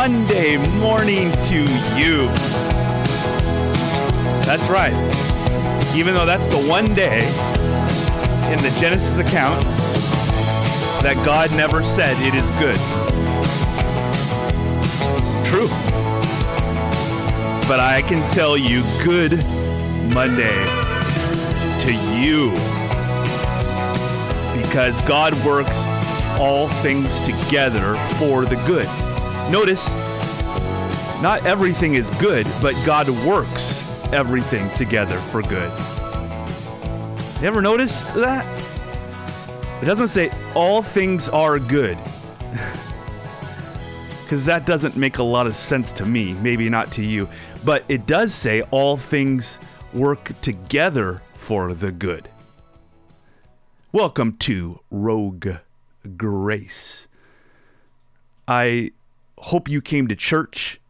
Monday morning to you. That's right. Even though that's the one day in the Genesis account that God never said it is good. True. But I can tell you, good Monday to you. Because God works all things together for the good. Notice, not everything is good, but God works everything together for good. You ever noticed that? It doesn't say all things are good. Because that doesn't make a lot of sense to me, maybe not to you. But it does say all things work together for the good. Welcome to Rogue Grace. I hope you came to church.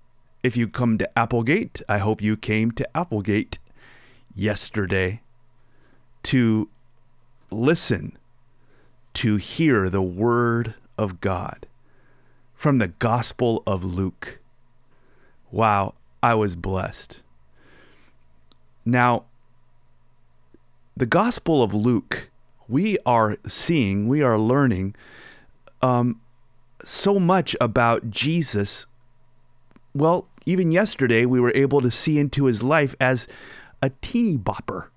If you come to Applegate, I hope you came to Applegate yesterday to listen, to hear the Word of God from the Gospel of Luke. Wow, I was blessed. Now, the Gospel of Luke, we are seeing, we are learning um, so much about Jesus. Well, even yesterday, we were able to see into his life as a teeny bopper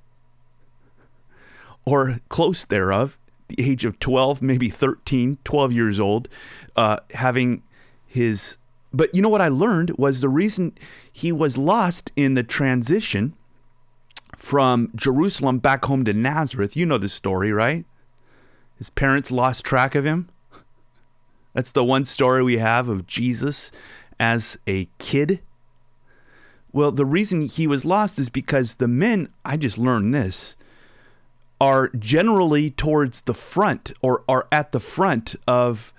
or close thereof, the age of 12, maybe 13, 12 years old, uh, having his. But you know what I learned was the reason he was lost in the transition from Jerusalem back home to Nazareth. You know the story, right? His parents lost track of him. That's the one story we have of Jesus as a kid. Well, the reason he was lost is because the men, I just learned this, are generally towards the front or are at the front of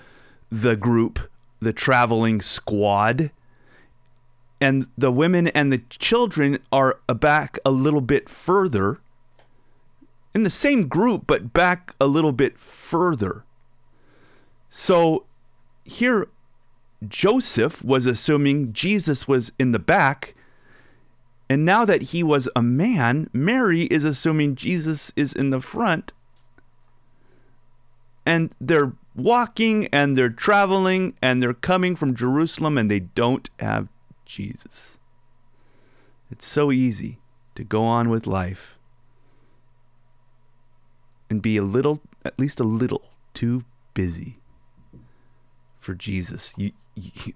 the group, the traveling squad. And the women and the children are back a little bit further in the same group, but back a little bit further. So here, Joseph was assuming Jesus was in the back. And now that he was a man, Mary is assuming Jesus is in the front. And they're walking and they're traveling and they're coming from Jerusalem and they don't have Jesus. It's so easy to go on with life and be a little, at least a little, too busy for Jesus. You, you,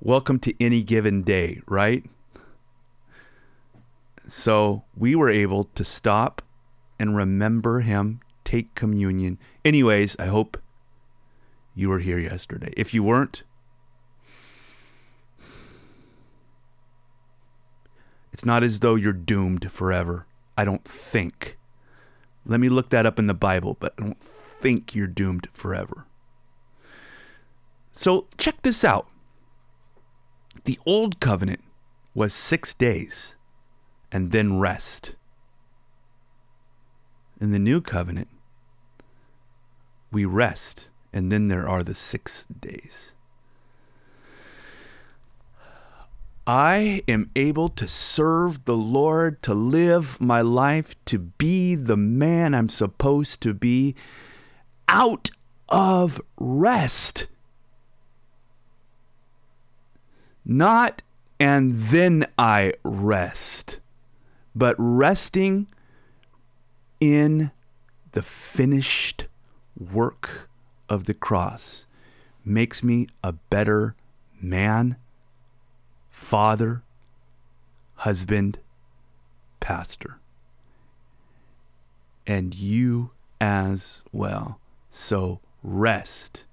welcome to any given day, right? So we were able to stop and remember him, take communion. Anyways, I hope you were here yesterday. If you weren't, it's not as though you're doomed forever. I don't think. Let me look that up in the Bible, but I don't think you're doomed forever. So check this out. The old covenant was six days and then rest. In the new covenant, we rest and then there are the six days. I am able to serve the Lord, to live my life, to be the man I'm supposed to be out of rest. Not and then I rest, but resting in the finished work of the cross makes me a better man father, husband, pastor. And you as well. So rest,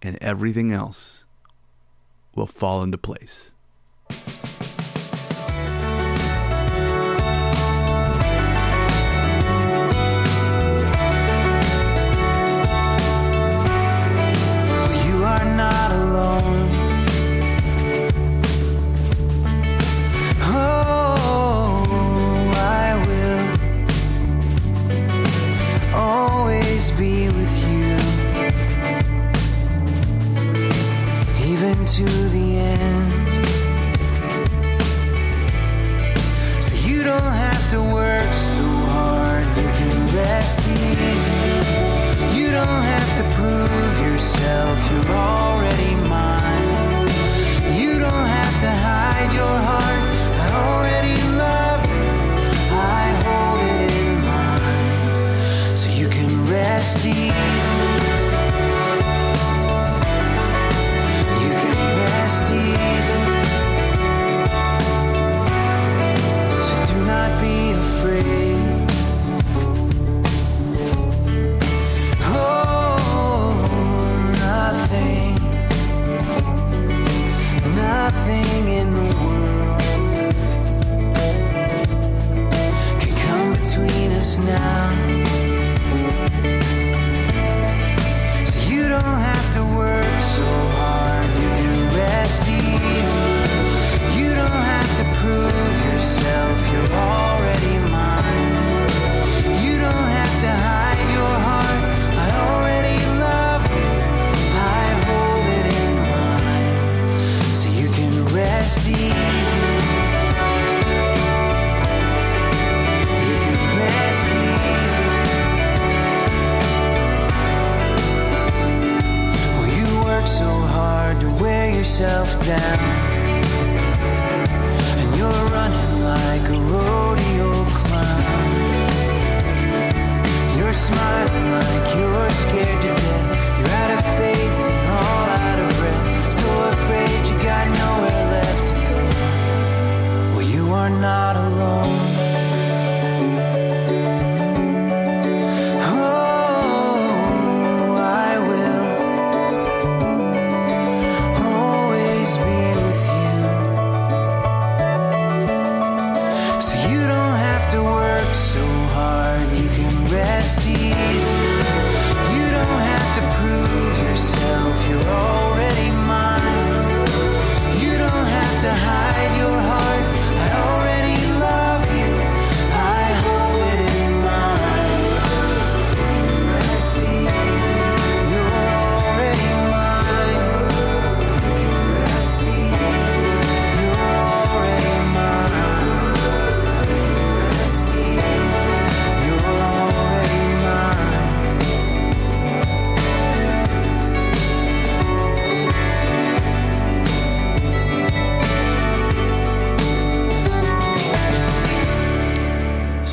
and everything else will fall into place.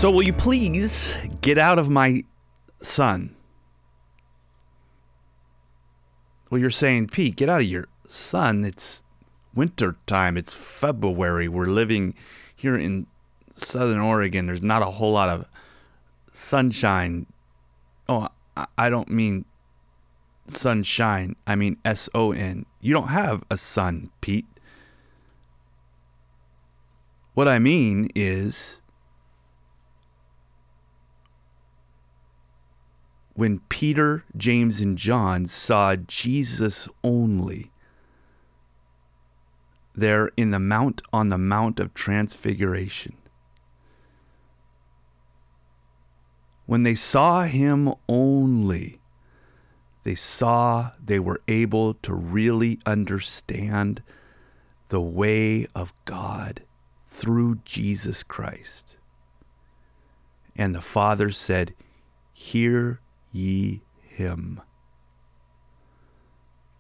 So, will you please get out of my son? Well, you're saying, Pete, get out of your son. It's winter time. It's February. We're living here in Southern Oregon. There's not a whole lot of sunshine. Oh, I- don't mean sunshine. I mean S O N. You don't have a son, Pete. What I mean is when Peter, James, and John saw Jesus only there in the mount on the Mount of Transfiguration. When they saw him only, they saw they were able to really understand the way of God through Jesus Christ. And the Father said, Hear ye him.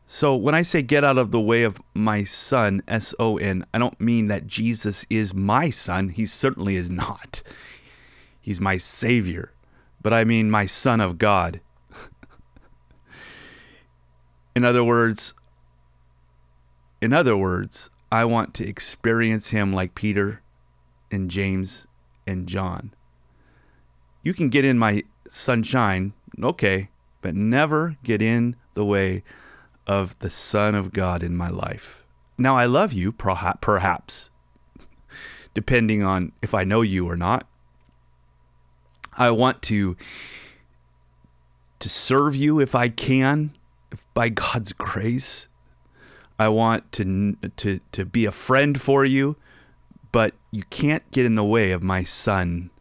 So when I say get out of the way of my son, S O N, I don't mean that Jesus is my son. He certainly is not. He's my Savior. But I mean my Son of God. in other words, in other words, I want to experience him like Peter and James and John. You can get in my sunshine, okay, but never get in the way of the Son of God in my life. Now, I love you, perhaps, depending on if I know you or not. I want to to serve you if I can, if by God's grace. I want to to to be a friend for you, but you can't get in the way of my son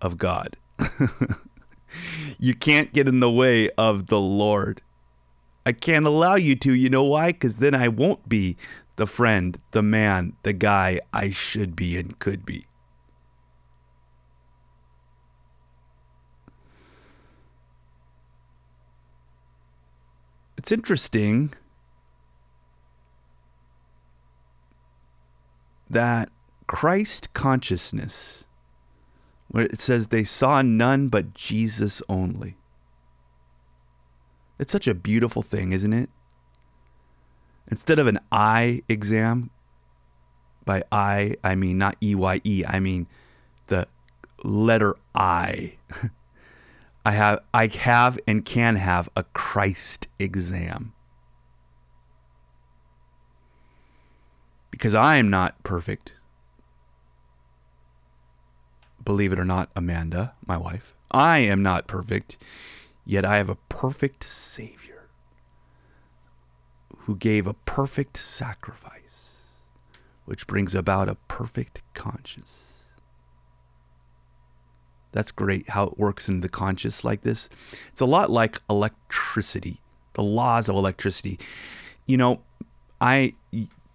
of God. you can't get in the way of the Lord. I can't allow you to. You know why? Because then I won't be the friend, the man, the guy I should be and could be. It's interesting that Christ consciousness where it says they saw none but Jesus only. It's such a beautiful thing, isn't it? Instead of an eye exam, by I, I mean not E Y E, I mean the letter I. I have I have and can have a Christ exam. Because I am not perfect. Believe it or not, Amanda, my wife, I am not perfect, yet I have a perfect Savior who gave a perfect sacrifice, which brings about a perfect conscience. That's great how it works in the conscious like this. It's a lot like electricity, the laws of electricity. You know, I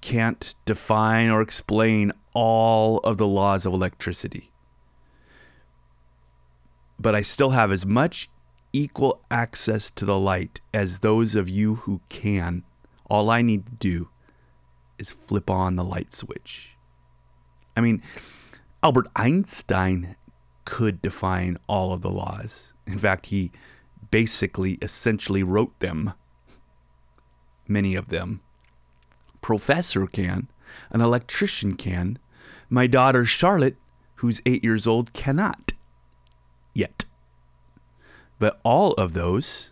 can't define or explain all of the laws of electricity, but I still have as much equal access to the light as those of you who can. All I need to do is flip on the light switch. I mean, Albert Einstein could define all of the laws. In fact, he basically essentially wrote them, many of them. Professor can, an electrician can. My daughter Charlotte, who's eight years old, cannot yet. But all of those,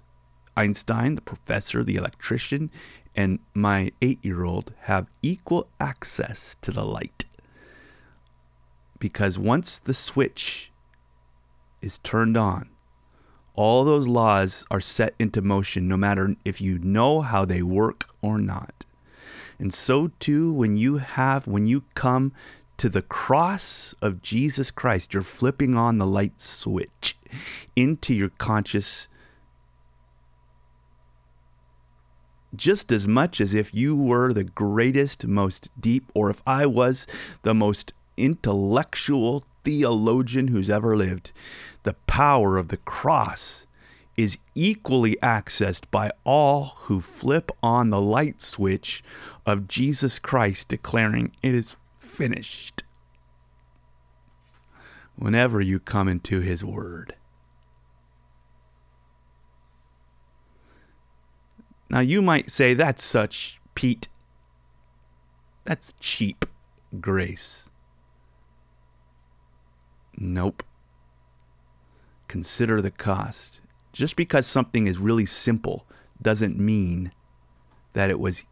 Einstein, the professor, the electrician, and my eight year old, have equal access to the light. Because once the switch is turned on, all those laws are set into motion no matter if you know how they work or not. And so too when you have when you come to the cross of Jesus Christ, you're flipping on the light switch into your conscious just as much as if you were the greatest, most deep, or if I was the most intellectual theologian who's ever lived. The power of the cross is equally accessed by all who flip on the light switch of Jesus Christ declaring, It is finished. Whenever you come into His Word. Now, you might say, That's such, Pete, that's cheap grace. Nope. Consider the cost. Just because something is really simple doesn't mean that it was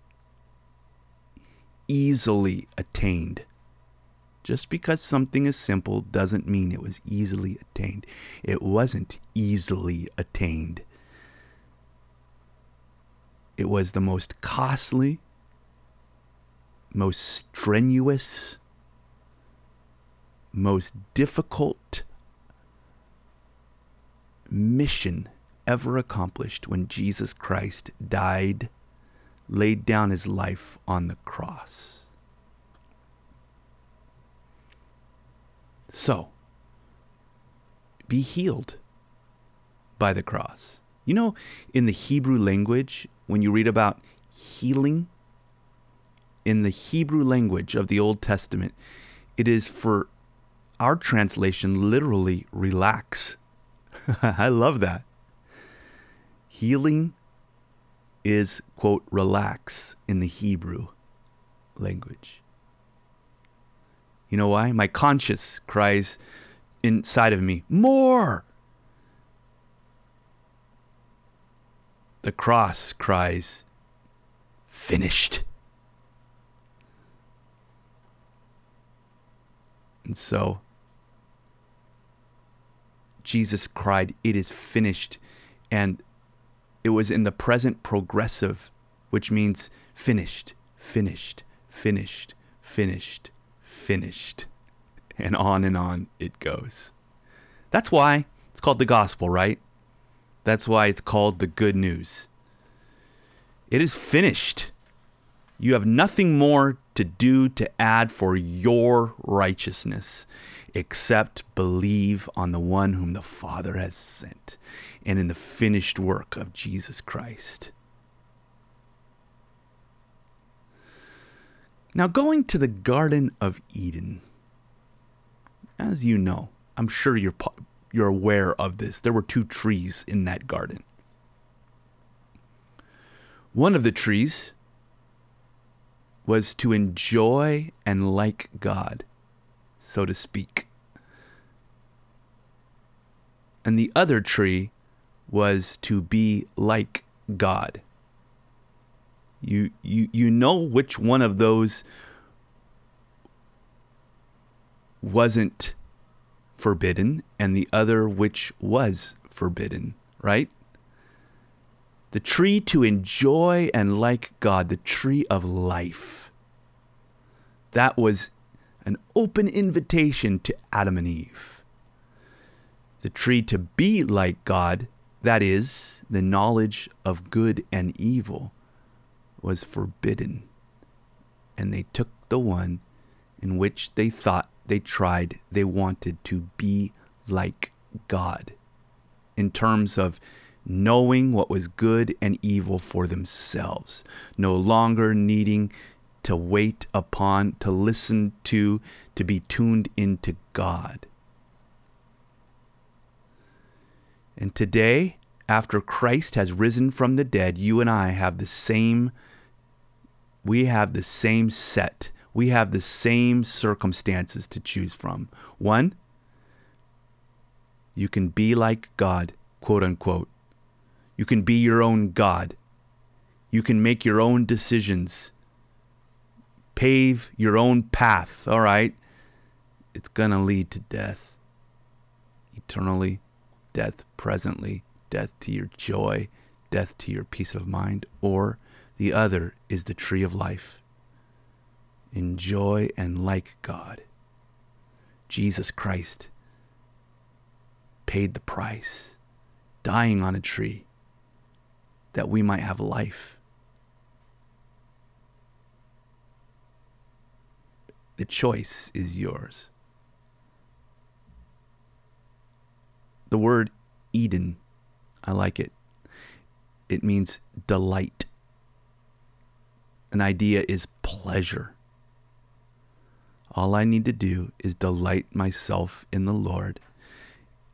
easily attained. Just because something is simple doesn't mean it was easily attained. It wasn't easily attained. It was the most costly, most strenuous, most difficult mission ever accomplished when Jesus Christ died, laid down his life on the cross. So, be healed by the cross. You know, in the Hebrew language, when you read about healing, in the Hebrew language of the Old Testament, it is for our translation literally relax. I love that. Healing is, quote, relax in the Hebrew language. You know why? My conscience cries inside of me, more. The cross cries, finished. And so Jesus cried, It is finished. And it was in the present progressive, which means finished, finished, finished, finished, finished. And on and on it goes. That's why it's called the gospel, right? That's why it's called the good news. It is finished. You have nothing more to do to add for your righteousness except believe on the one whom the Father has sent and in the finished work of Jesus Christ. Now, going to the Garden of Eden, as you know, I'm sure you're you're aware of this. There were two trees in that garden. One of the trees was to enjoy and like God, so to speak. And the other tree was to be like God. You you you know which one of those wasn't forbidden and the other which was forbidden, right? The tree to enjoy and like God, the tree of life. That was an open invitation to Adam and Eve. The tree to be like God, that is, the knowledge of good and evil, was forbidden. And they took the one in which they thought they tried, they wanted to be like God in terms of knowing what was good and evil for themselves, no longer needing to wait upon, to listen to, to be tuned into God. And today, after Christ has risen from the dead, you and I have the same we have the same set. We have the same circumstances to choose from. One, you can be like God, quote unquote. You can be your own God. You can make your own decisions, pave your own path, all right? It's to lead to death. Eternally, death presently, death to your joy, death to your peace of mind, or the other is the tree of life. Enjoy and like God. Jesus Christ paid the price, dying on a tree that we might have life. The choice is yours. The word Eden, I like it. It means delight. An idea is pleasure. All I need to do is delight myself in the Lord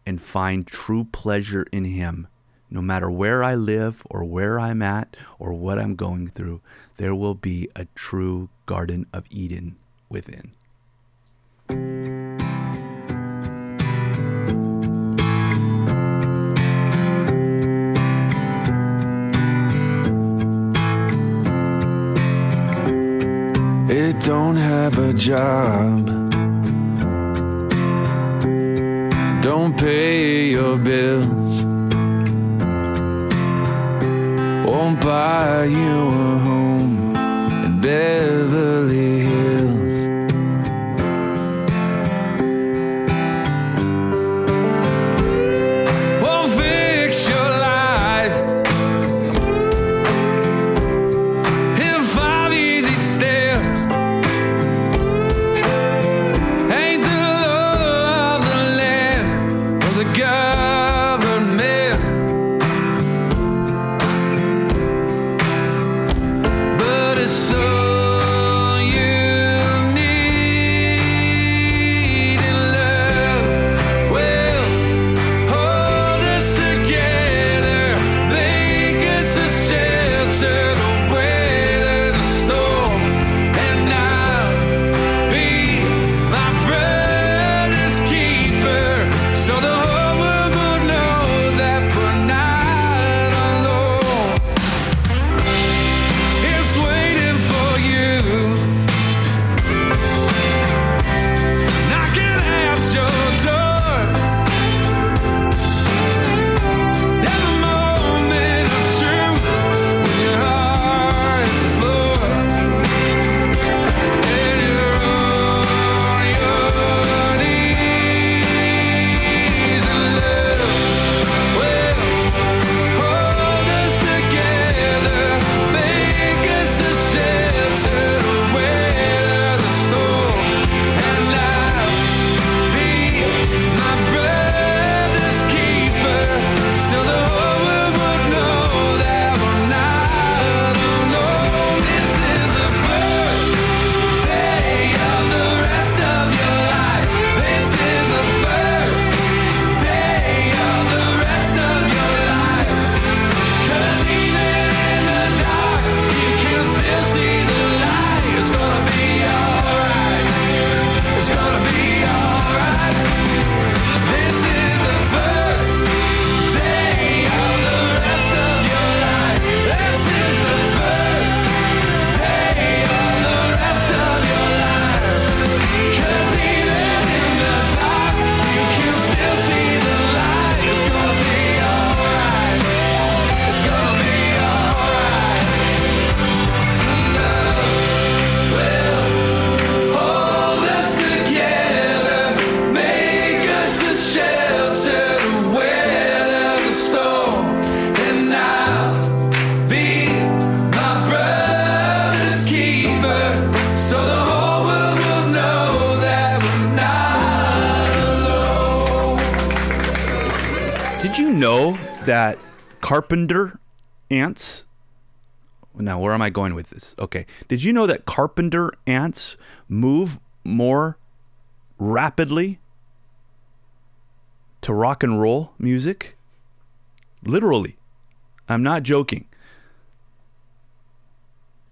and find true pleasure in Him. No matter where I live or where I'm at or what I'm going through, there will be a true Garden of Eden within. Don't have a job. Don't pay your bills. Won't buy you a home in Beverly carpenter ants? Now, where am I going with this? Okay. Did you know that carpenter ants move more rapidly to rock and roll music? Literally. I'm not joking.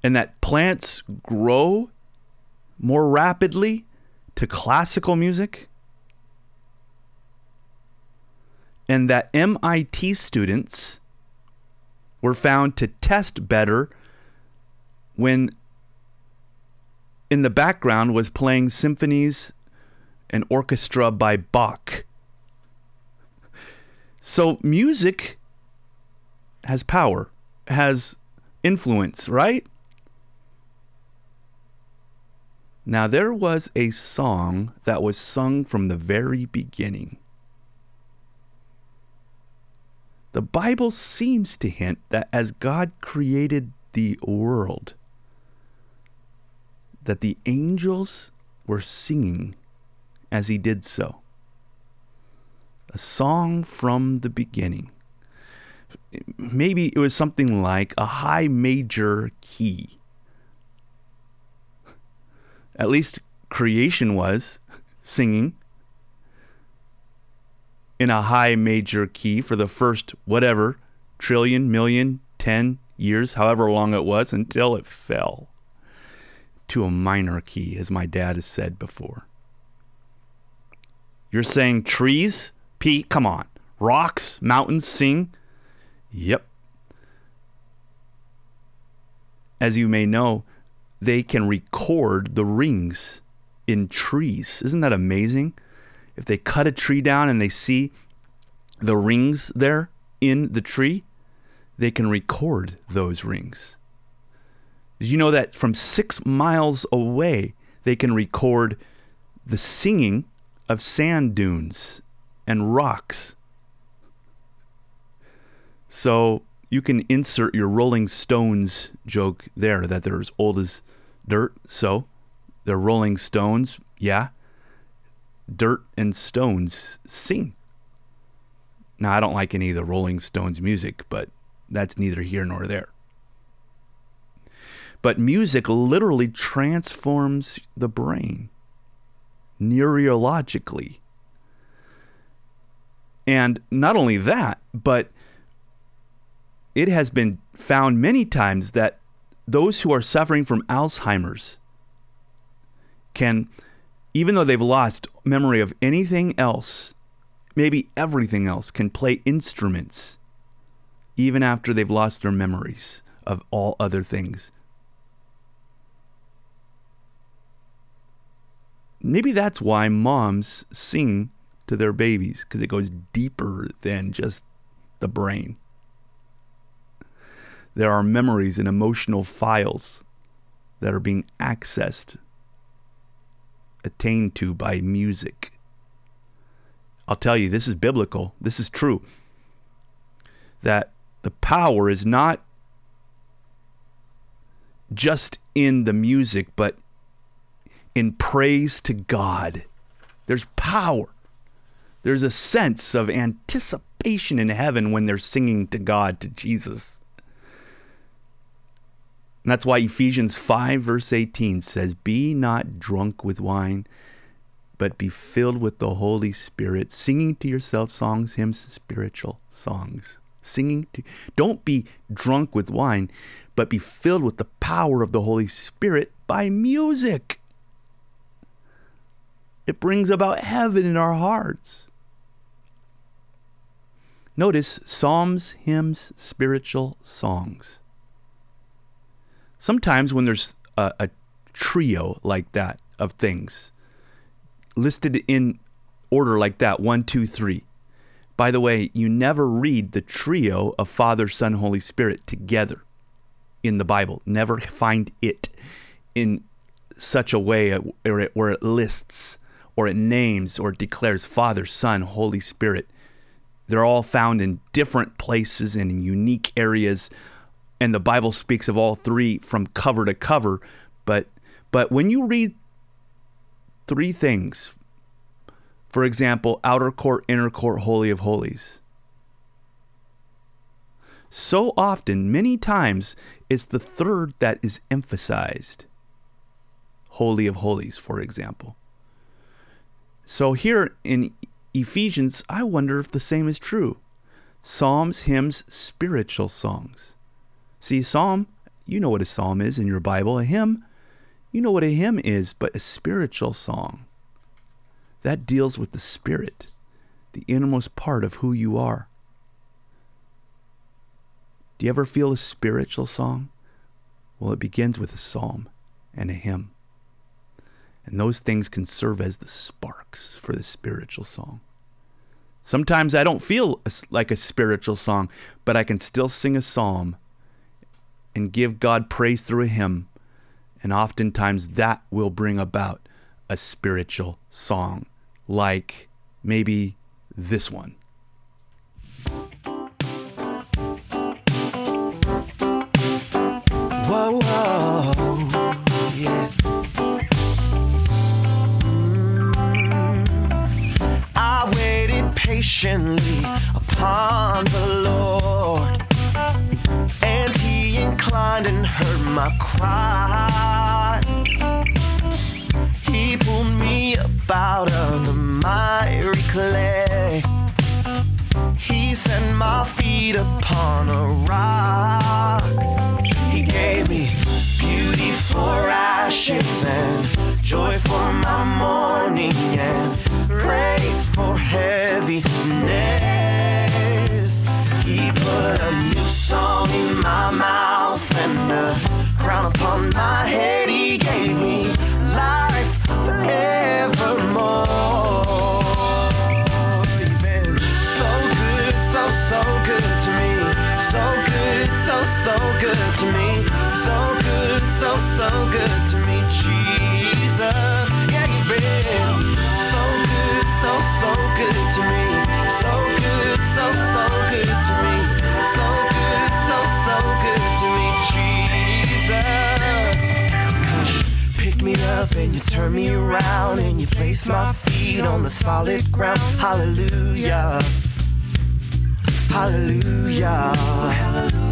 And that plants grow more rapidly to classical music? And that MIT students were found to test better when in the background was playing symphonies and orchestra by Bach. So music has power, has influence, right? Now, there was a song that was sung from the very beginning. The Bible seems to hint that as God created the world, that the angels were singing as he did so. A song from the beginning. Maybe it was something like a high major key. At least creation was singing in a high major key for the first whatever trillion, million, ten years, however long it was, until it fell to a minor key, as my dad has said before. You're saying trees? Pete, come on. Rocks, mountains sing? Yep. As you may know, they can record the rings in trees. Isn't that amazing? If they cut a tree down and they see the rings there in the tree, they can record those rings. Did you know that from six miles away, they can record the singing of sand dunes and rocks? So you can insert your Rolling Stones joke there that they're as old as dirt. So they're Rolling Stones. Yeah. Dirt and stones sing. Now, I don't like any of the Rolling Stones music, but that's neither here nor there. But music literally transforms the brain neurologically. And not only that, but it has been found many times that those who are suffering from Alzheimer's can, even though they've lost memory of anything else, maybe everything else, can play instruments even after they've lost their memories of all other things. Maybe that's why moms sing to their babies, because it goes deeper than just the brain. There are memories and emotional files that are being accessed, attained to by music. I'll tell you, this is biblical. This is true. That the power is not just in the music, but in praise to God. There's power. There's a sense of anticipation in heaven when they're singing to God, to Jesus. And that's why Ephesians 5, verse 18 says, Be not drunk with wine, but be filled with the Holy Spirit, singing to yourself songs, hymns, spiritual songs. Singing to, don't be drunk with wine, but be filled with the power of the Holy Spirit by music. It brings about heaven in our hearts. Notice psalms, hymns, spiritual songs. Sometimes when there's a, a trio like that of things listed in order like that one, two, three. By the way, you never read the trio of Father, Son, Holy Spirit together in the Bible. Never find it in such a way where it, lists or it names or it declares Father, Son, Holy Spirit. They're all found in different places and in unique areas and the Bible speaks of all three from cover to cover. But but when you read three things, for example, outer court, inner court, holy of holies, So often, many times, it's the third that is emphasized. Holy of Holies, for example. So here in Ephesians, I wonder if the same is true. Psalms, hymns, spiritual songs. See, psalm, you know what a psalm is in your Bible. A hymn, you know what a hymn is, but a spiritual song. That deals with the spirit, the innermost part of who you are. Do you ever feel a spiritual song? Well, it begins with a psalm and a hymn. And those things can serve as the sparks for the spiritual song. Sometimes I don't feel like a spiritual song, but I can still sing a psalm and give God praise through a hymn. And oftentimes that will bring about a spiritual song, like maybe this one. Whoa, whoa, yeah. Mm. I waited patiently upon the Lord, and He and heard my cry. He pulled me up out of the miry clay. He set my feet upon a rock. He gave me beauty for ashes and joy for my mourning and praise for heaviness. So so good to me, Jesus. Yeah, you've been so good, so so good to me. So good, so so good to me. So good, so so good to me, Jesus. Cause you picked me up and you turned me around and you placed my feet on the solid ground. Hallelujah. Hallelujah. Cause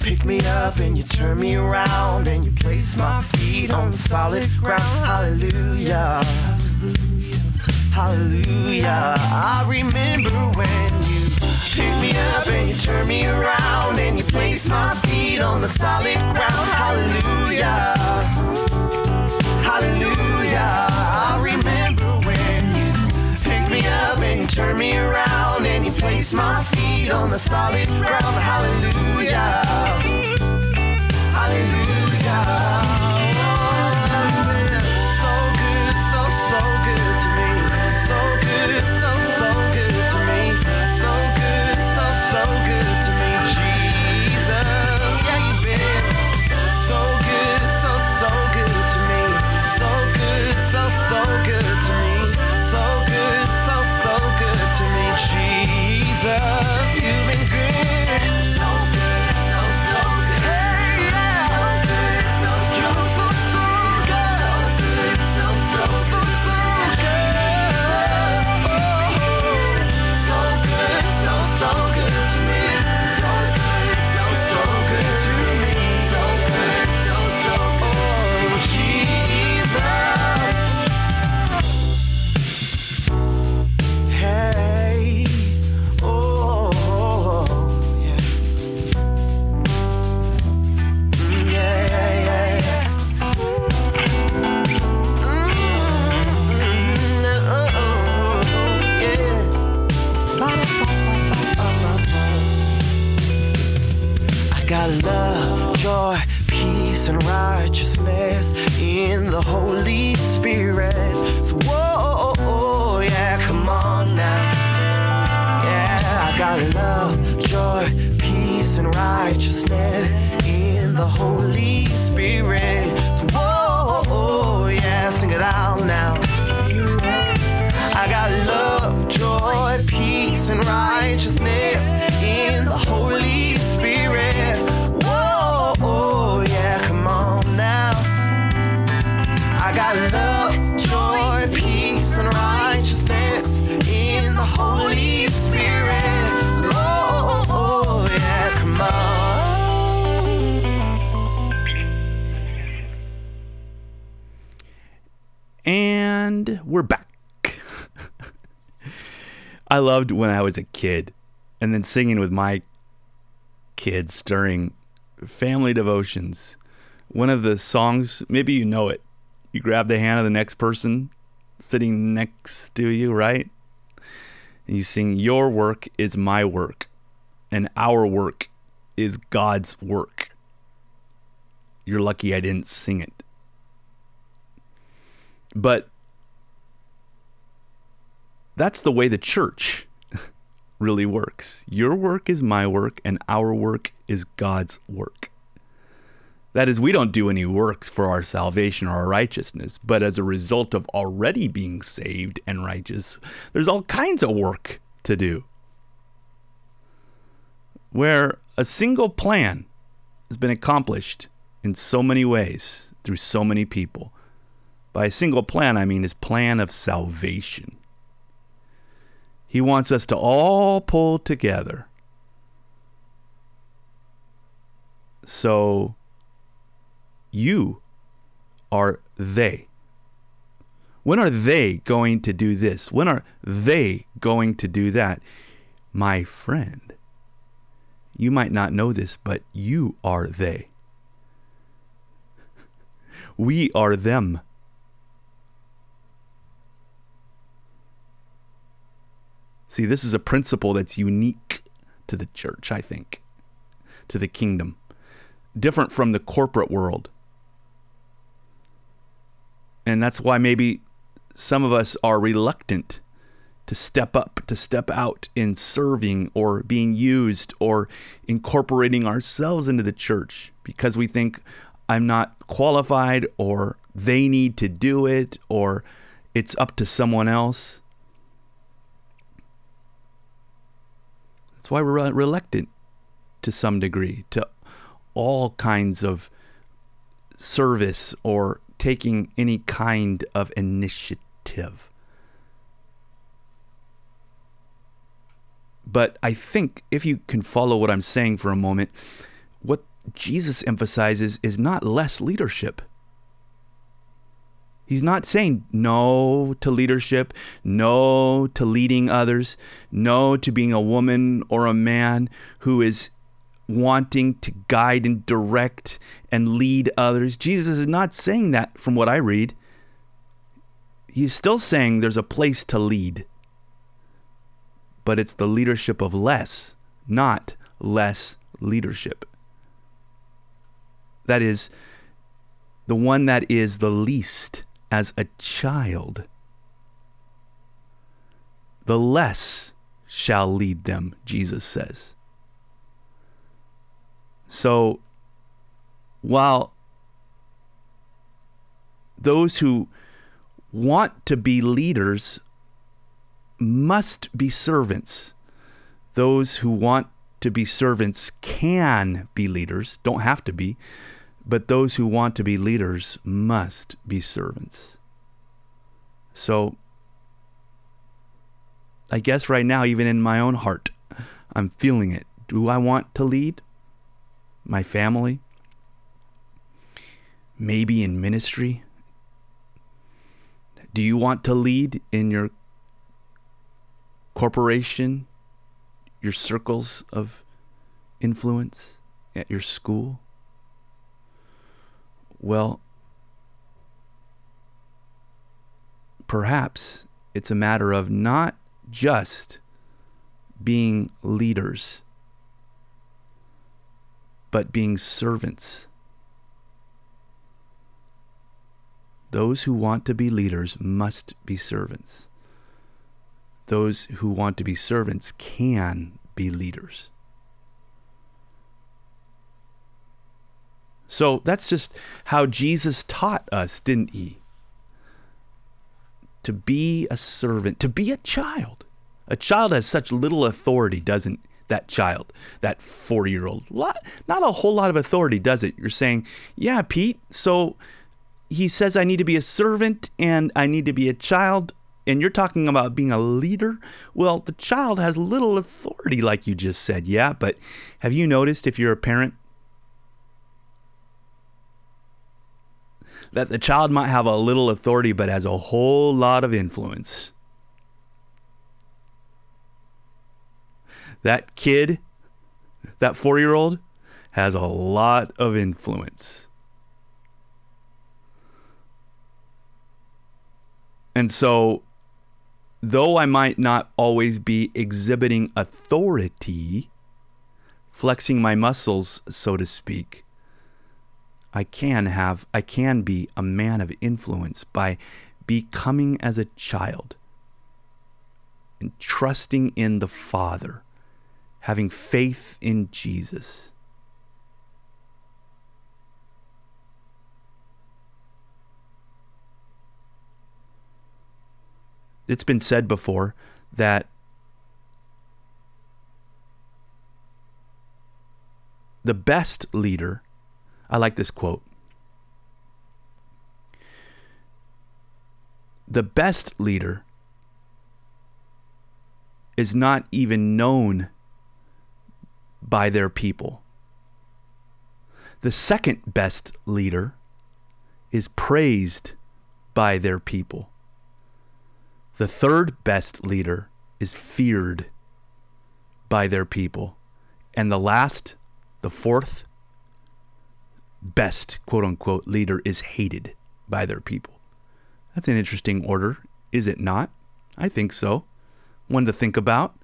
picked me up and you turn me around and you place my feet on the solid ground. Hallelujah. Hallelujah. I remember when you pick me up and you turn me around and you place my feet on the solid ground. Hallelujah. Hallelujah. I remember when you pick me up and you turn me around and you placed my feet on the solid ground. Hallelujah. Hallelujah. I got love, joy, peace, and righteousness in the Holy Spirit. Oh, oh, oh yeah, come on. And we're back. I loved when I was a kid and then singing with my kids during family devotions. One of the songs, maybe you know it, you grab the hand of the next person sitting next to you, right? And you sing, Your work is my work, and our work is God's work. You're lucky I didn't sing it. But that's the way the church really works. Your work is my work, and our work is God's work. That is, we don't do any works for our salvation or our righteousness, but as a result of already being saved and righteous, there's all kinds of work to do. Where a single plan has been accomplished in so many ways through so many people. By a single plan, I mean his plan of salvation. He wants us to all pull together. So you are they. When are they going to do this? When are they going to do that? My friend, you might not know this, but you are they. We are them. See, this is a principle that's unique to the church, I think, to the kingdom, different from the corporate world. And that's why maybe some of us are reluctant to step up, to step out in serving or being used or incorporating ourselves into the church because we think I'm not qualified or they need to do it or it's up to someone else. That's why we're reluctant to some degree to all kinds of service or taking any kind of initiative. But I think if you can follow what I'm saying for a moment, what Jesus emphasizes is not less leadership. He's not saying no to leadership, no to leading others, no to being a woman or a man who is wanting to guide and direct and lead others. Jesus is not saying that from what I read. He's still saying there's a place to lead, but it's the leadership of less, not less leadership. That is, the one that is the least as a child, the less shall lead them, Jesus says. So, while those who want to be leaders must be servants, those who want to be servants can be leaders, don't have to be, but those who want to be leaders must be servants. So, I guess right now, even in my own heart, I'm feeling it. Do I want to lead my family? Maybe in ministry? Do you want to lead in your corporation, your circles of influence, at your school? Well, perhaps it's a matter of not just being leaders, but being servants. Those who want to be leaders must be servants. Those who want to be servants can be leaders. So that's just how Jesus taught us, didn't he? To be a servant, to be a child. A child has such little authority, doesn't that child, that four year old? Not a whole lot of authority, does it? You're saying, yeah, Pete, so he says I need to be a servant and I need to be a child. And you're talking about being a leader? Well, the child has little authority, like you just said. Yeah, but have you noticed if you're a parent that the child might have a little authority but has a whole lot of influence. That kid, that four year old, has a lot of influence. And so, though I might not always be exhibiting authority, flexing my muscles, so to speak, I can have, I can be a man of influence by becoming as a child and trusting in the Father, having faith in Jesus. It's been said before that the best leader, I like this quote. The best leader is not even known by their people. The second best leader is praised by their people. The third best leader is feared by their people. And the last, the fourth best quote unquote leader is hated by their people. That's an interesting order, is it not? I think so. One to think about.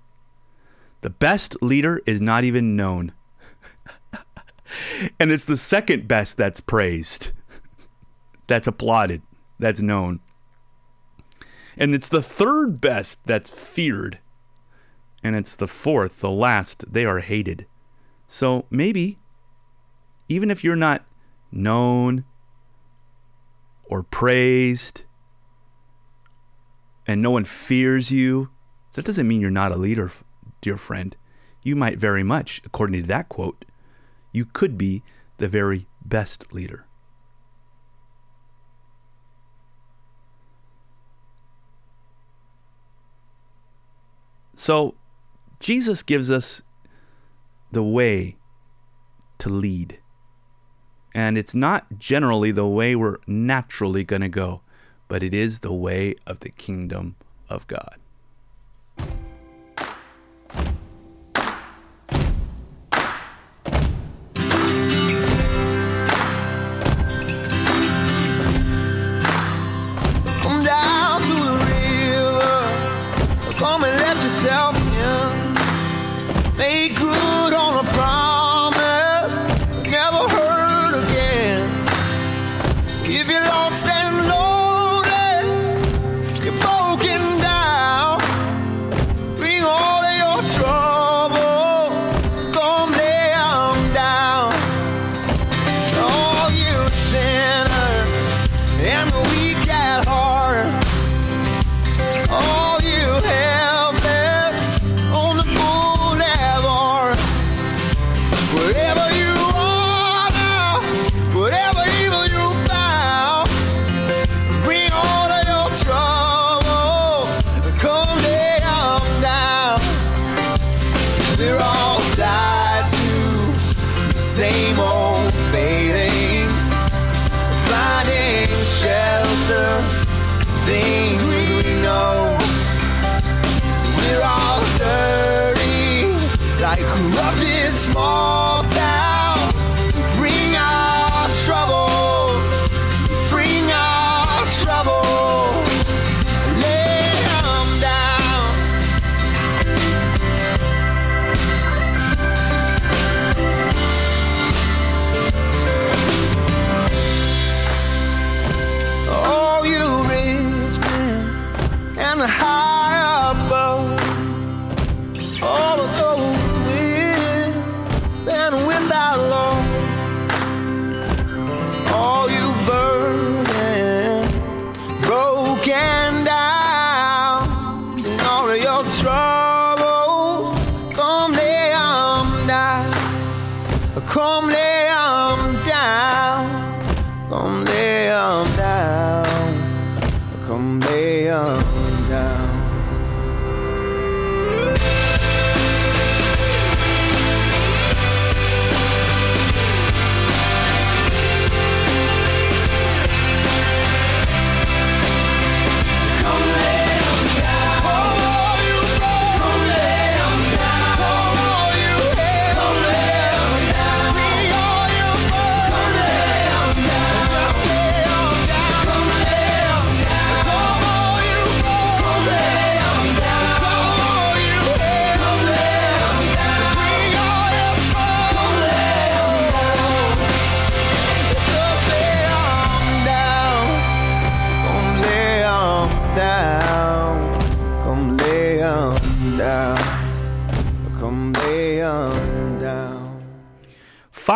The best leader is not even known. and it's the second best that's praised, that's applauded, that's known. And it's the third best that's feared. And it's the fourth, the last, they are hated. So maybe, even if you're not known or praised and no one fears you, that doesn't mean you're not a leader, dear friend. You might very much, according to that quote, you could be the very best leader. So, Jesus gives us the way to lead. And it's not generally the way we're naturally going to go, but it is the way of the kingdom of God.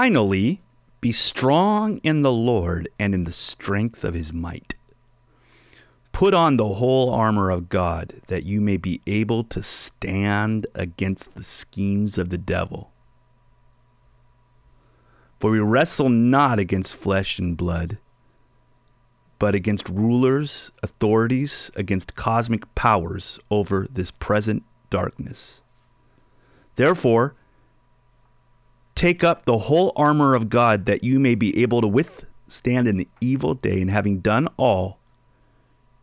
Finally, be strong in the Lord and in the strength of his might. Put on the whole armor of God that you may be able to stand against the schemes of the devil. For we wrestle not against flesh and blood, but against rulers, authorities, against cosmic powers over this present darkness. Therefore, take up the whole armor of God that you may be able to withstand in the evil day, and having done all,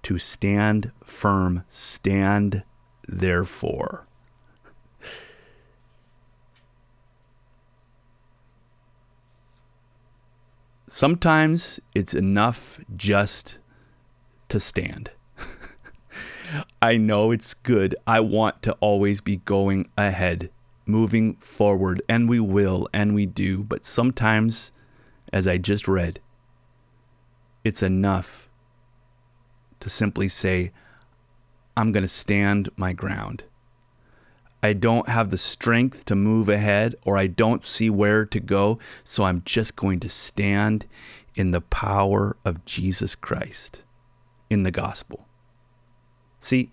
to stand firm. Stand therefore. Sometimes it's enough just to stand. I know it's good. I want to always be going ahead, moving forward, and we will, and we do. But sometimes, as I just read, it's enough to simply say, I'm going to stand my ground. I don't have the strength to move ahead or I don't see where to go, so I'm just going to stand in the power of Jesus Christ in the gospel. See,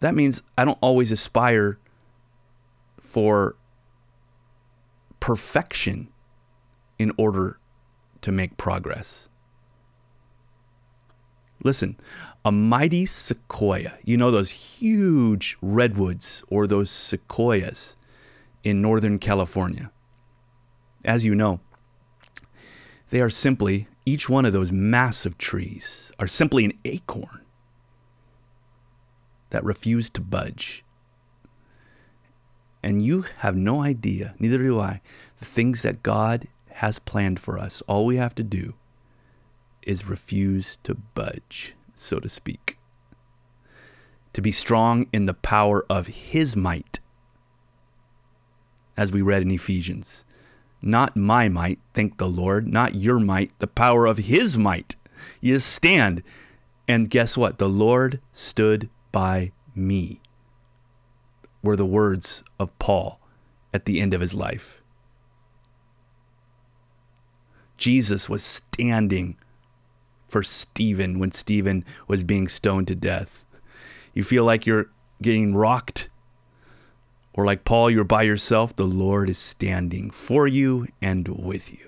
that means I don't always aspire for perfection in order to make progress. Listen, a mighty sequoia, you know, those huge redwoods or those sequoias in Northern California. As you know, they are simply, each one of those massive trees are simply an acorn that refuse to budge. And you have no idea, neither do I, the things that God has planned for us. All we have to do is refuse to budge, so to speak. To be strong in the power of His might, as we read in Ephesians. Not my might, thank the Lord, not your might, the power of His might. You stand. And guess what? The Lord stood by me, were the words of Paul at the end of his life. Jesus was standing for Stephen when Stephen was being stoned to death. You feel like you're getting rocked, or like Paul, you're by yourself. The Lord is standing for you and with you.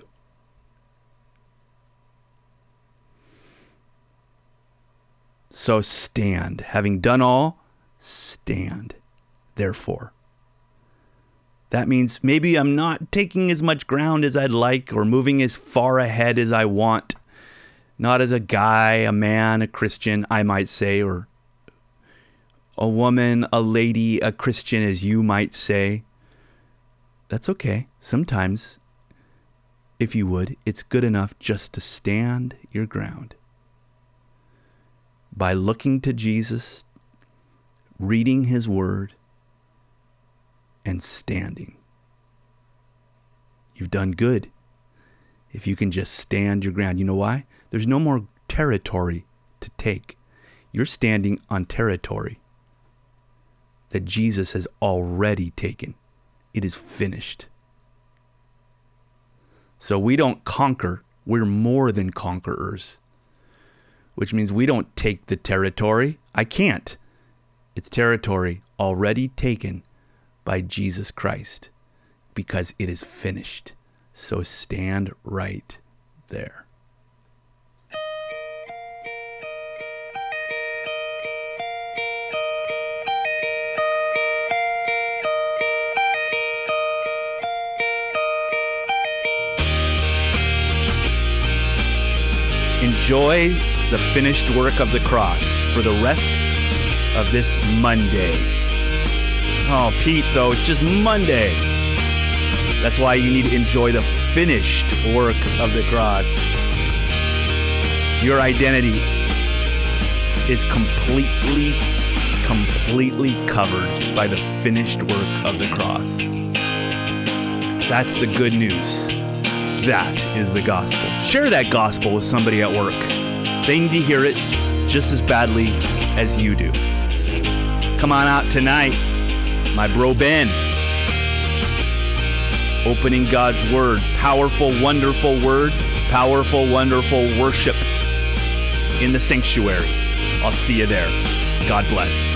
So stand. Having done all, stand. Therefore, that means maybe I'm not taking as much ground as I'd like or moving as far ahead as I want not as a guy, a man, a Christian, I might say, or a woman, a lady, a Christian, as you might say. That's okay. Sometimes, if you would, it's good enough just to stand your ground. By looking to Jesus, reading his word, and standing. You've done good if you can just stand your ground. You know why? There's no more territory to take. You're standing on territory that Jesus has already taken. It is finished. So we don't conquer, we're more than conquerors, which means we don't take the territory. I can't. It's territory already taken by Jesus Christ because it is finished. So stand right there. Enjoy the finished work of the cross for the rest of this Monday. Oh, Pete, though, it's just Monday. That's why you need to enjoy the finished work of the cross. Your identity is completely, completely covered by the finished work of the cross. That's the good news. That is the gospel. Share that gospel with somebody at work. They need to hear it just as badly as you do. Come on out tonight, my bro Ben. opening God's Word. Powerful, wonderful Word, powerful, wonderful worship in the sanctuary. I'll see you there. God bless.